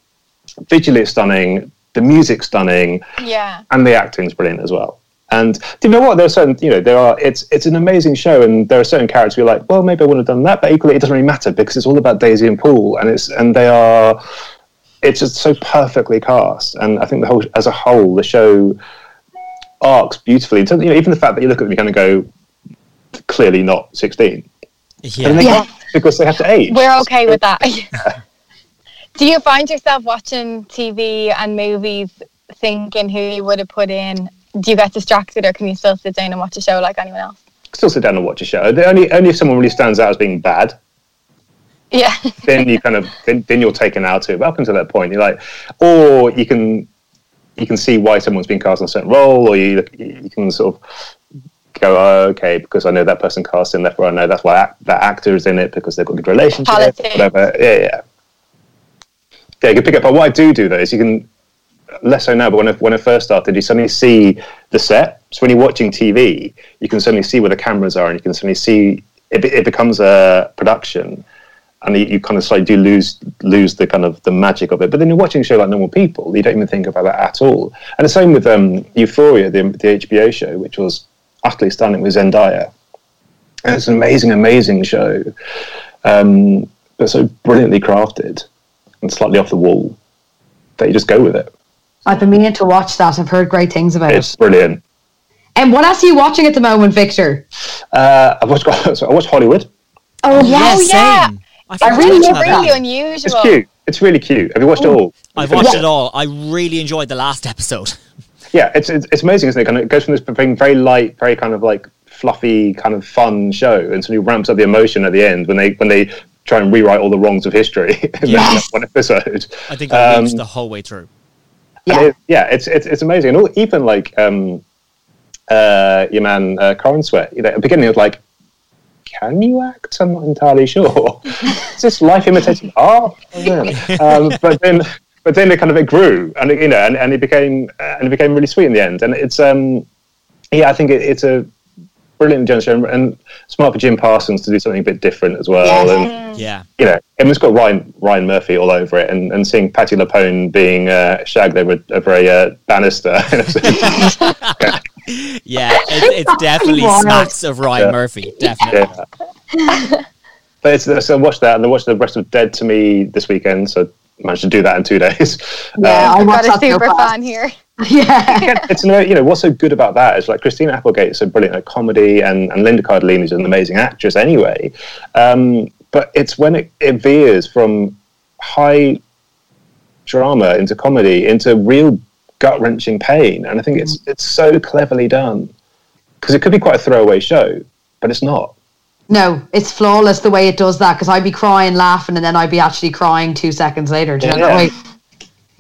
visually it's stunning, the music's stunning, Yeah. and the acting's brilliant as well. And do you know what? There are certain, you know, there are. It's it's an amazing show, and there are certain characters you're like, well, maybe I wouldn't have done that, but equally, it doesn't really matter because it's all about Daisy and Paul, and it's and they are. It's just so perfectly cast, and I think the whole, as a whole, the show arcs beautifully. So, you know, even the fact that you look at them, you kind of go, clearly not sixteen, Yeah. and they Yeah. can't because they have to age. We're okay with that. Do you find yourself watching TV and movies thinking who you would have put in? Do you get distracted or can you still sit down and watch a show like anyone else? Still sit down and watch a show. The only only if someone really stands out as being bad, Yeah. then you kind of then, then you're taken out to it. But up until that point, you're like, or you can you can see why someone's been cast in a certain role, or you you can sort of go, oh, okay, because I know that person cast in, therefore I know that's why act, that actor is in it because they've got a good relationship. Politics. Whatever. Yeah, yeah. Yeah, you can pick up. But what I do do though is you can less so now, but when I, when I first started, you suddenly see the set. So when you're watching TV, you can suddenly see where the cameras are, and you can suddenly see it. It becomes a production, and you, you kind of slightly do lose lose the kind of the magic of it. But then you're watching a show like Normal People, you don't even think about that at all. And the same with um, Euphoria, the, the HBO show, which was utterly stunning with Zendaya. And it's an amazing, amazing show, um, but so brilliantly crafted and slightly off the wall that you just go with it. I've been meaning to watch that. I've heard great things about It's it. It's brilliant. And what else are you watching at the moment, Victor? Uh, I watched I watched Hollywood. Oh, Yeah, Oh, yeah. same. I, I really It's love that. really that. unusual. It's cute. It's really cute. Have you watched it all? I've watched it all. I really enjoyed the last episode. Yeah, it's, it's it's amazing, isn't it? Kind of it goes from this being very light, very kind of like fluffy, kind of fun show, and suddenly ramps up the emotion at the end when they when they try and rewrite all the wrongs of history in Yes. one episode. I think I Um, reached the whole way through. Yeah. it- yeah, it's it's it's amazing, and all, even like um, uh, your man uh, Corenswet. You know, at the beginning, it was like, can you act? I'm not entirely sure. Is this life imitating art? Um, but then, but then it kind of it grew, and it, you know, and, and it became uh, and it became really sweet in the end. And it's um, yeah, I think it, it's a brilliant generation, and smart for Jim Parsons to do something a bit different as well. And Yeah. you know, and it's got Ryan Ryan Murphy all over it, and, and seeing Patti LuPone being uh, shagged over over a uh, banister. Yeah, it, it's definitely Wild. smacks of Ryan Yeah. Murphy. Definitely. yeah. but it's, so I watched that, and I watched the rest of Dead to Me this weekend. So I managed to do that in two days. Yeah, Um, I I've watched got a so super fast. fan here. Yeah. it's you know what's so good about that is like Christina Applegate is so brilliant at comedy, and, and Linda Cardellini is an amazing actress anyway. Um, but it's when it, it veers from high drama into comedy into real gut wrenching pain, and I think it's it's so cleverly done because it could be quite a throwaway show, but it's not. No, it's flawless the way it does that because I'd be crying, laughing, and then I'd be actually crying two seconds later. Do you know Yeah. that way?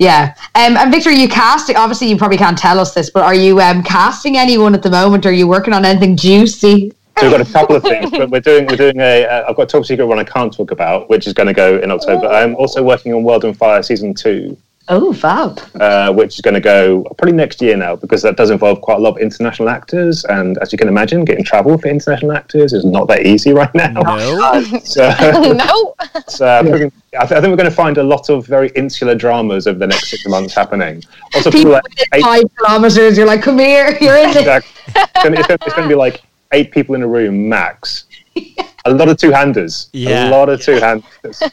Yeah. Um, and Victor, are you casting? Obviously, you probably can't tell us this, but are you um, casting anyone at the moment? Are you working on anything juicy? So we've got a couple of things, but we're doing we're doing a. Uh, I've got a top secret one I can't talk about, which is going to go in October. I'm also working on World on Fire season two. Oh, fab. uh, which is going to go probably next year now because that does involve quite a lot of international actors. And as you can imagine, getting travel for international actors is not that easy right now. No. So, no. so I, think, I thi- I think we're going to find a lot of very insular dramas over the next six months happening. Also, People people like eight, five kilometers, you're like, come here, you're in it. exact- it's going to be like eight people in a room max. A lot of two-handers. Yeah. A lot of two-handers. A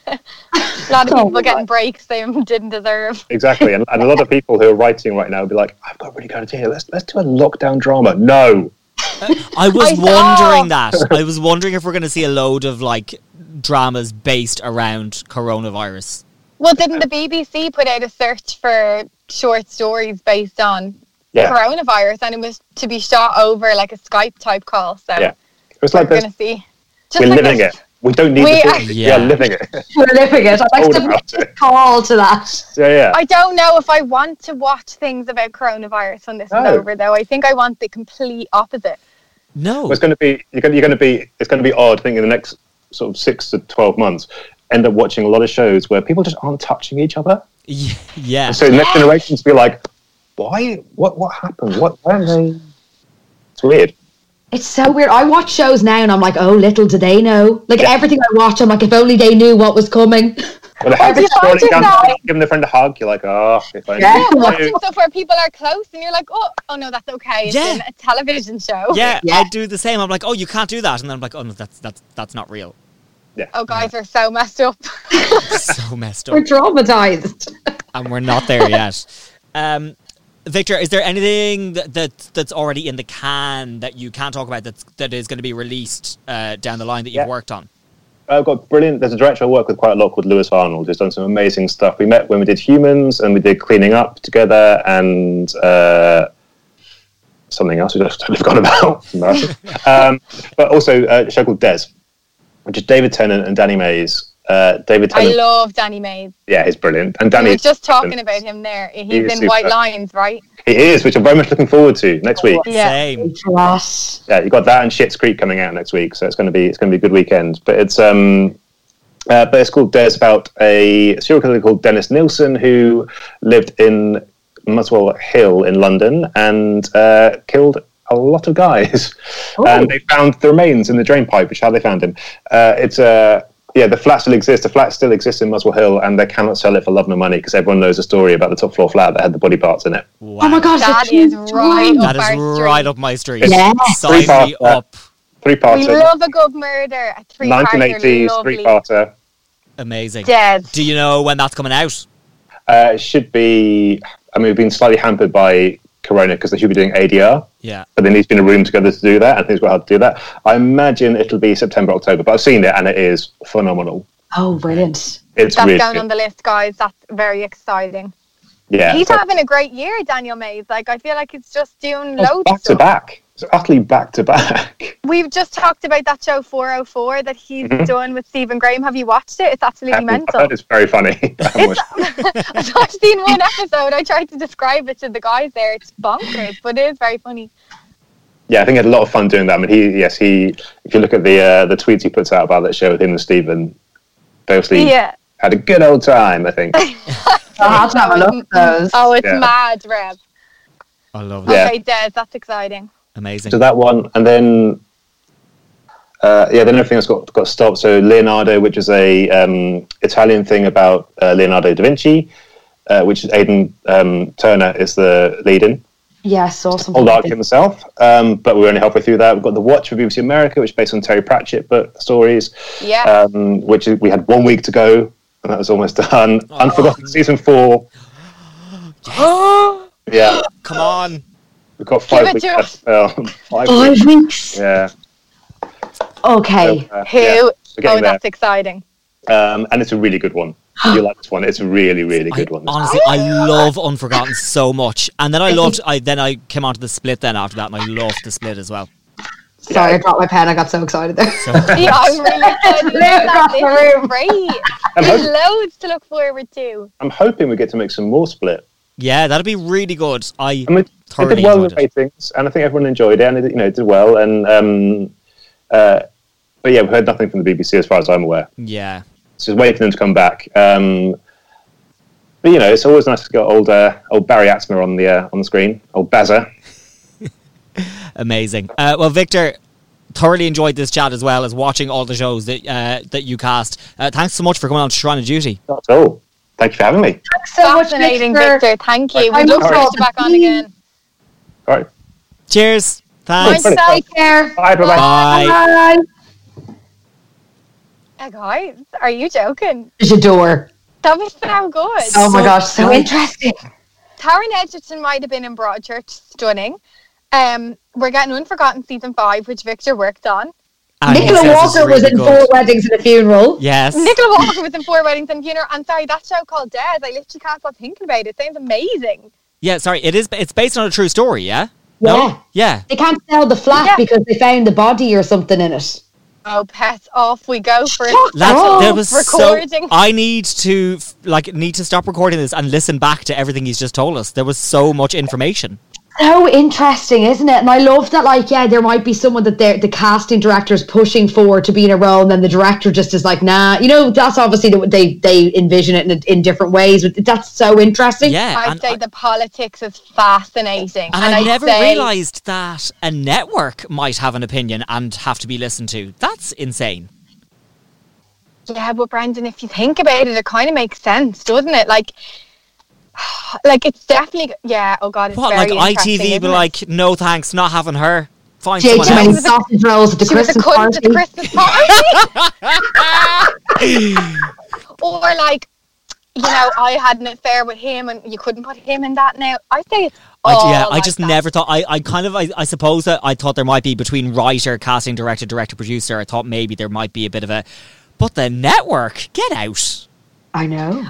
lot of Oh people my. getting breaks they didn't deserve. Exactly. And, and a lot of people who are writing right now will be like, I've got a really good idea. Let's, let's do a lockdown drama. No. I was I wondering that. I was wondering if we're going to see a load of like dramas based around coronavirus. Well, didn't the BBC put out a search for short stories based on Yeah. coronavirus, and it was to be shot over like a Skype type call? So Yeah. It's we're like this. Gonna see. Just We're like living it. We don't need We the are- Yeah. We are living it. We're living it. I'd like to make a call to that. Yeah, yeah. I don't know if I want to watch things about coronavirus when this is over, though. I think I want the complete opposite. No. it's going to be. You're going, you're going to be. It's going to be odd. I think in the next sort of six to twelve months, end up watching a lot of shows where people just aren't touching each other. Y- Yeah. So the next generations be like, why? What? What happened? What? Why are they? It's weird. It's so weird. I watch shows now and I'm like, oh, little do they know. Like Yeah. everything I watch, I'm like, if only they knew what was coming. Well, how do you scrolling find down, yourself? giving their friend a hug. You're like, oh, if I Yeah. knew. Watching stuff where people are close and you're like, oh, oh no, that's okay. It's Yeah. a television show. yeah, Yeah. I do the same. I'm like, oh, you can't do that, and then I'm like, oh no, that's that's that's not real. Yeah. Oh, guys are so messed up. so messed up. We're up, traumatized. and we're not there yet. Um, Victor, is there anything that, that that's already in the can that you can't talk about that's that is going to be released uh, down the line that you've Yeah. worked on? I've got brilliant. There's a director I work with quite a lot called Lewis Arnold, who's done some amazing stuff. We met when we did Humans, and we did Cleaning Up together, and uh, something else we just totally forgot about. Um, but also uh, a show called Des, which is David Tennant and Danny Mays. Uh, David I love Danny Mays. yeah, he's brilliant, and Danny. We Danny were just talking about him there. He's is in super. White Lines, right? he is, which I'm very much looking forward to next week. Yeah. Same. Yes. yeah, you got that and Schitt's Creek coming out next week, so it's going to be it's going to be a good weekend. But it's um, uh, but it's called There's about a serial killer called Dennis Nilsen who lived in Muswell Hill in London and uh, killed a lot of guys. And they found the remains in the drain pipe, which is how they found him. Uh, it's a yeah, the flat still exists. The flat still exists in Muswell Hill, and they cannot sell it for love nor money because everyone knows the story about the top floor flat that had the body parts in it. Wow. Oh my gosh, that's right That up is our street. right up my street. Yeah. Sign Three me parts, uh, up. Three parts. We love a good murder. A three 1980s three parter. Amazing. Dead. Do you know when that's coming out? Uh, it should be. I mean, we've been slightly hampered by Corona because they should be doing ADR, Yeah. but there needs to be in a room together to do that, and things quite hard to do that. I imagine it'll be September, October, but I've seen it and it is phenomenal. Oh, brilliant. It's That's really down good. on the list, guys. That's very exciting. yeah. He's so- having a great year, Daniel Mays. Like I feel like he's just doing oh, loads of back to back. It's utterly back to back. We've just talked about that show 404 that he's Mhm. done with Stephen Graham. Have you watched it? It's absolutely I've mental. heard it's very funny. I haven't It's, I've not seen one episode. I tried to describe it to the guys there. It's bonkers, but it is very funny. yeah, I think he had a lot of fun doing that. I mean, he yes, he. If you look at the uh, the tweets he puts out about that show with him and Stephen, they obviously Yeah. had a good old time. I think. I'll have to have a look at those. Oh, it's Yeah. mad, Reb. I love it. Okay, Des, that's exciting. Amazing. So that one, and then uh, yeah, then everything else got got stopped. So Leonardo, which is a um, Italian thing about uh, Leonardo da Vinci, uh, which is Aidan um, Turner is the lead in. Yes, awesome. Poldark himself, um, but we're only halfway through that. We've got The Watch for BBC America, which is based on Terry Pratchett book stories, Yeah. um, which is, we had one week to go, and that was almost done. Unforgotten season four. yeah, Come on. We've got five weeks to left. Uh, five Five weeks. weeks. Yeah. Okay. So, uh, Who? yeah, oh, getting there. that's exciting. Um, and it's a really good one. You like this one, it's a really, really good one. Honestly, I love Unforgotten so much. And then I loved I then I came onto the split then after that and I loved the split as well. Sorry, I dropped my pen. I got so excited there. Yeah, I'm really excited about that. This is great. There's hope- loads to look forward to. I'm hoping we get to make some more split. Yeah, that'd be really good. I I mean, it thoroughly did well in it. ratings, and I think everyone enjoyed it, and it, you know, it did well. And um, uh, but yeah, we've heard nothing from the BBC as far as I'm aware. Yeah. So just waiting for them to come back. Um, but you know, it's always nice to get old uh, old Barry Atsma on the uh, on the screen, old Bazza. Amazing. Uh, well, Victor, thoroughly enjoyed this chat as well as watching all the shows that uh, that you cast. Uh, thanks so much for coming on to Shrine of Duty. Not at all. Thank you for having me. Thanks so much, Fascinating, Victor. Victor. Thank you. I'm We'd love to sorry. get you back on again. All right. Cheers. Mind Thanks. yourself. Take care. Bye. Bye. Bye. Bye. Bye. Guys, are you joking? J'adore. That was so good. Oh my So gosh, so good. interesting. Taron Egerton might have been in Broadchurch. Stunning. Um, we're getting Unforgotten season five, which Victor worked on. And Nicola says it's Walker was in good. four weddings and a funeral. Yes. Nicola Walker was in Four Weddings and a Funeral. I'm sorry, that show called Des. I literally can't stop thinking about it. It sounds amazing. Yeah, sorry. It is. It's based on a true story. Yeah. Yeah. No? Yeah. They can't sell the flat Yeah. because they found the body or something in it. Oh, pets off we go for That's, Oh, there was recording. so. I need to like need to stop recording this and listen back to everything he's just told us. There was so much information. So interesting, isn't it? And I love that, like, yeah, there might be someone that the casting director is pushing for to be in a role, and then the director just is like, nah. You know, that's obviously the, they they envision it in, in different ways. But that's so interesting. Yeah. I'd say I- the politics is fascinating. And, I I'd never say- realised that a network might have an opinion and have to be listened to. That's insane. Yeah, but Brendan, if you think about it, it kind of makes sense, doesn't it? Like, like it's definitely yeah. Oh god, it's What, very like ITV But like, no thanks, not having her. Find Jay someone too else. was sausage rolls at the She was a Christmas cunt at party. the Christmas party. or like, you know, I had an affair with him, and you couldn't put him in that. Now I say it's I, all yeah, I just that. never thought. I, I kind of, I, I suppose that I thought there might be between writer, casting director, director, producer. I thought maybe there might be a bit of a, but the network, get out. I know.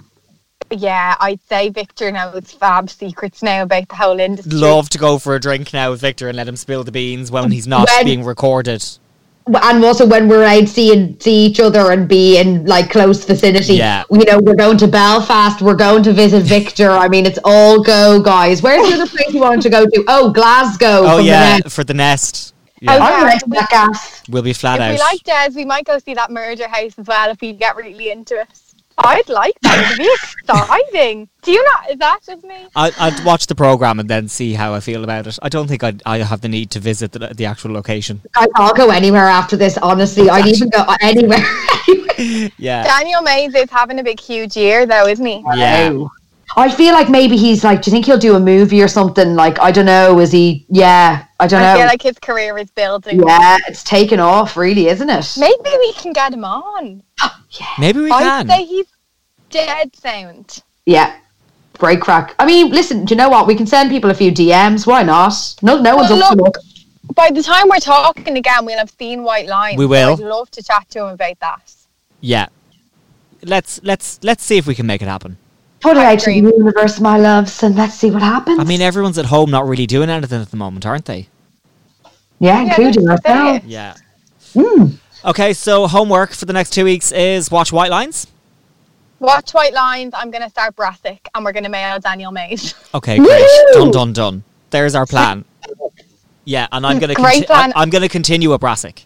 Yeah, I'd say Victor knows fab secrets now about the whole industry. Love to go for a drink now with Victor and let him spill the beans when he's not When- being recorded. And also when we're out seeing see each other and be in like close vicinity. Yeah. You know, we're going to Belfast, we're going to visit Victor. I mean, it's all go, guys. Where's the other place you wanted to go to? Oh, Glasgow. Oh from the yeah, for the nest. Oh, Yeah, I'm yeah, we- that gas. we'll be flat If out. we like Des, we might go see that murder house as well if we get really into it. I'd like that. It'd be exciting. Do you not? Is that just me? I, I'd watch the program and then see how I feel about it. I don't think I'd, I have the need to visit the, the actual location. I- I'll go anywhere after this. Honestly, I'd even go anywhere. yeah. Daniel Mays is having a big, huge year, though, isn't he? Yeah. I feel like maybe he's like, do you think he'll do a movie or something? Like, I don't know. Is he? Yeah, I don't I know. I feel like his career is building. yeah, it's taken off, really, isn't it? Maybe we can get him on. Maybe we can. I'd say he's dead sound. Yeah, Break crack. I mean, listen, do you know what? We can send people a few DMs. Why not? No, no one's Well, up to look- look. By the time we're talking again, we'll have seen White Line. We so will. I'd love to chat to him about that. Yeah. Let's let's let's see if we can make it happen. Put it I out to the agree. universe, my loves, and let's see what happens. I mean, everyone's at home not really doing anything at the moment, aren't they? yeah, including that's the thing. ourselves. Yeah. Hmm. Okay, so homework for the next two weeks is watch White Lines. Watch White Lines. I'm going to start Brassic, and we're going to mail Daniel Mays. Okay, great. Woo! Done, done, done. There's our plan. Yeah, and I'm gonna Great conti- plan. I- I'm gonna continue a Brassic.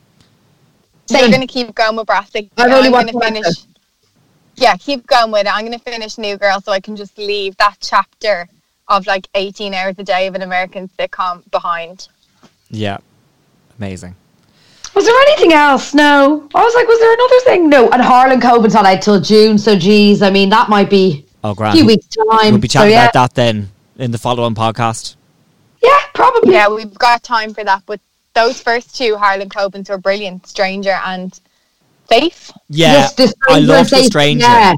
You're going to keep going with Brassic. I've and only watched going to one finish. Episode. Yeah, keep going with it. I'm going to finish New Girl, so I can just leave that chapter of like 18 hours a day of an American sitcom behind. Yeah, amazing. Was there anything else? No. I was like, was there another thing? No. And Harlan Coben's not out till June, so geez, I mean, that might be Oh, a few weeks' time. We'll be so, chatting yeah. about that then in the follow-on podcast. Yeah, probably. Yeah, we've got time for that. But those first two Harlan Cobens were brilliant, Stranger and Safe. Yeah, Yes, The I love and the stranger. Yeah.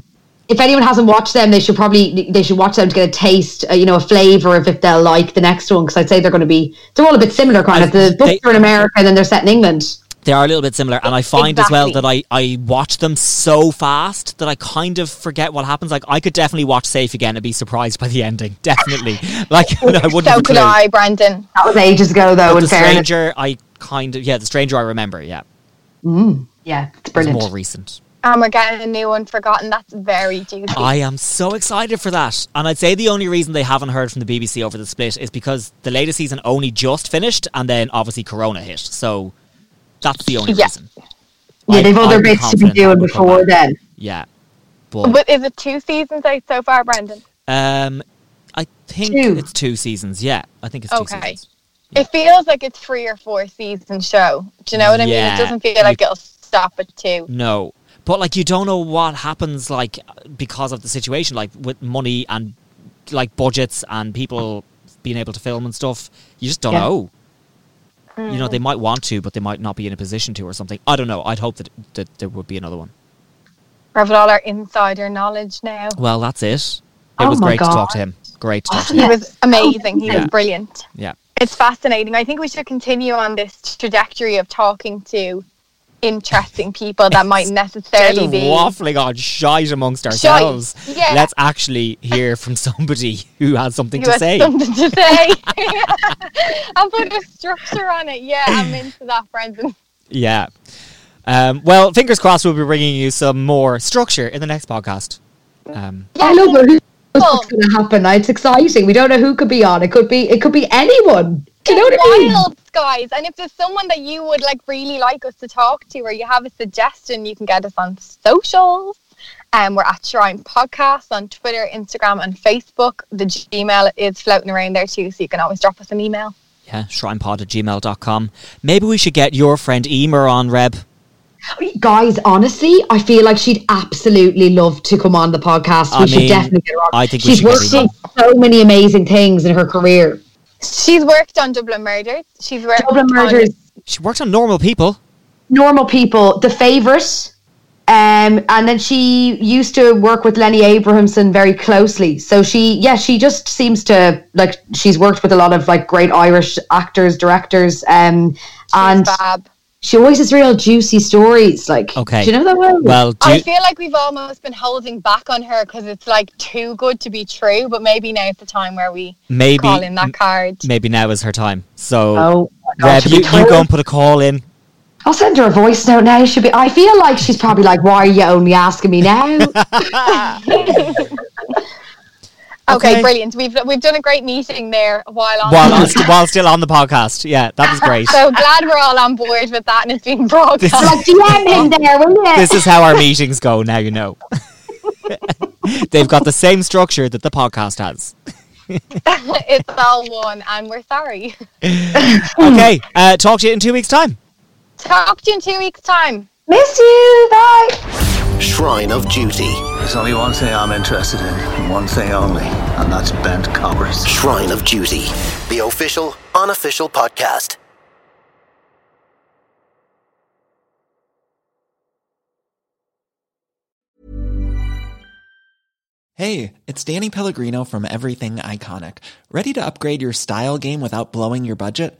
If anyone hasn't watched them, they should probably they should watch them to get a taste, uh, you know, a flavor of if they'll like the next one. Because I'd say they're going to be they're all a bit similar, kind I- of. The books they- are in America, and then they're set in England. They are a little bit similar, and I find as well that I, I watch them so fast that I kind of forget what happens. Like I could definitely watch Safe again and be surprised by the ending. Definitely, like I wouldn't So have could clue. I, Brandon. That was ages ago, though. But in the fairness, Stranger, I kind of yeah, the Stranger I remember. Yeah, yeah, it's it's brilliant. more recent. And we're getting a new one, Forgotten. That's very juicy. I am so excited for that. And I'd say the only reason they haven't heard from the BBC over the split is because the latest season only just finished and then obviously Corona hit. So that's the only Yeah. reason. yeah, I- they've other I'd bits to be doing before then. Yeah. But But is it two seasons out so far, Brandon? um I think Two. it's two seasons. Yeah. I think it's two Okay. seasons. It feels like it's three or four season show. Do you know what I mean? It doesn't feel like it'll stop at two. No. But like you don't know what happens like because of the situation, like with money and like budgets and people being able to film and stuff. You just don't Yeah. know. You know, hmm. they might want to, but they might not be in a position to or something. I don't know. I'd hope that, that there would be another one. We have all our insider knowledge now. Well, that's it. It Oh was great to talk to him. Great to talk to him. He was amazing. He Yeah. was brilliant. Yeah. It's fascinating. I think we should continue on this trajectory of talking to interesting people that might necessarily of be waffling on shite amongst ourselves, Yeah. let's actually hear from somebody who has something who to has say. something to say. and put a structure on it. Yeah, I'm into that, Brendan. Yeah. Um, well, fingers crossed, we'll be bringing you some more structure in the next podcast. Um, I know, but who knows what's going to happen? It's exciting. We don't know who could be on. It could be. It could be anyone. Do you know what I mean? wild, guys. And if there's someone that you would like really like us to talk to, or you have a suggestion, you can get us on socials. Um, we're at Shrine Podcast on Twitter, Instagram, and Facebook. The Gmail is floating around there too, so you can always drop us an email. yeah, shrinepod at gmail.com. Maybe we should get your friend Emer on, Reb. Guys, honestly, I feel like she'd absolutely love to come on the podcast. I we should mean, definitely get her on. I think she's should worked on so many amazing things in her career. She's worked on Dublin Murders. She's worked Dublin on Murders, She works on normal people. Normal People, The Favourite. Um, and then she used to work with Lenny Abrahamson very closely. So she, yeah, she just seems to like she's worked with a lot of like great Irish actors, directors, um, and Fab. She always has real juicy stories. Like, Okay. do you know that well? Well, do I feel like we've almost been holding back on her because it's like too good to be true, but maybe now's the time where we maybe call in that card. maybe now is her time. So, oh, God, Reb, you, you go and put a call in. I'll send her a voice note now. She'll be. I feel like she's probably like, "Why are you only asking me now?" Okay, Okay. brilliant. We've we've done a great meeting there while on. While, the I'm st- while still on the podcast. Yeah, that was great. so glad we're all on board with that and it's being broadcast. like, DM him there, will you? this is how our meetings go now you know they've got the same structure that the podcast has it's all one and we're sorry. okay uh, talk to you in two weeks time Talk to you in two weeks' time. Miss you. Bye. Shrine of Duty. There's only one thing I'm interested in, and one thing only, and that's bent coppers. Shrine of Duty, the official, unofficial podcast. Hey, it's Danny Pellegrino from Everything Iconic. Ready to upgrade your style game without blowing your budget?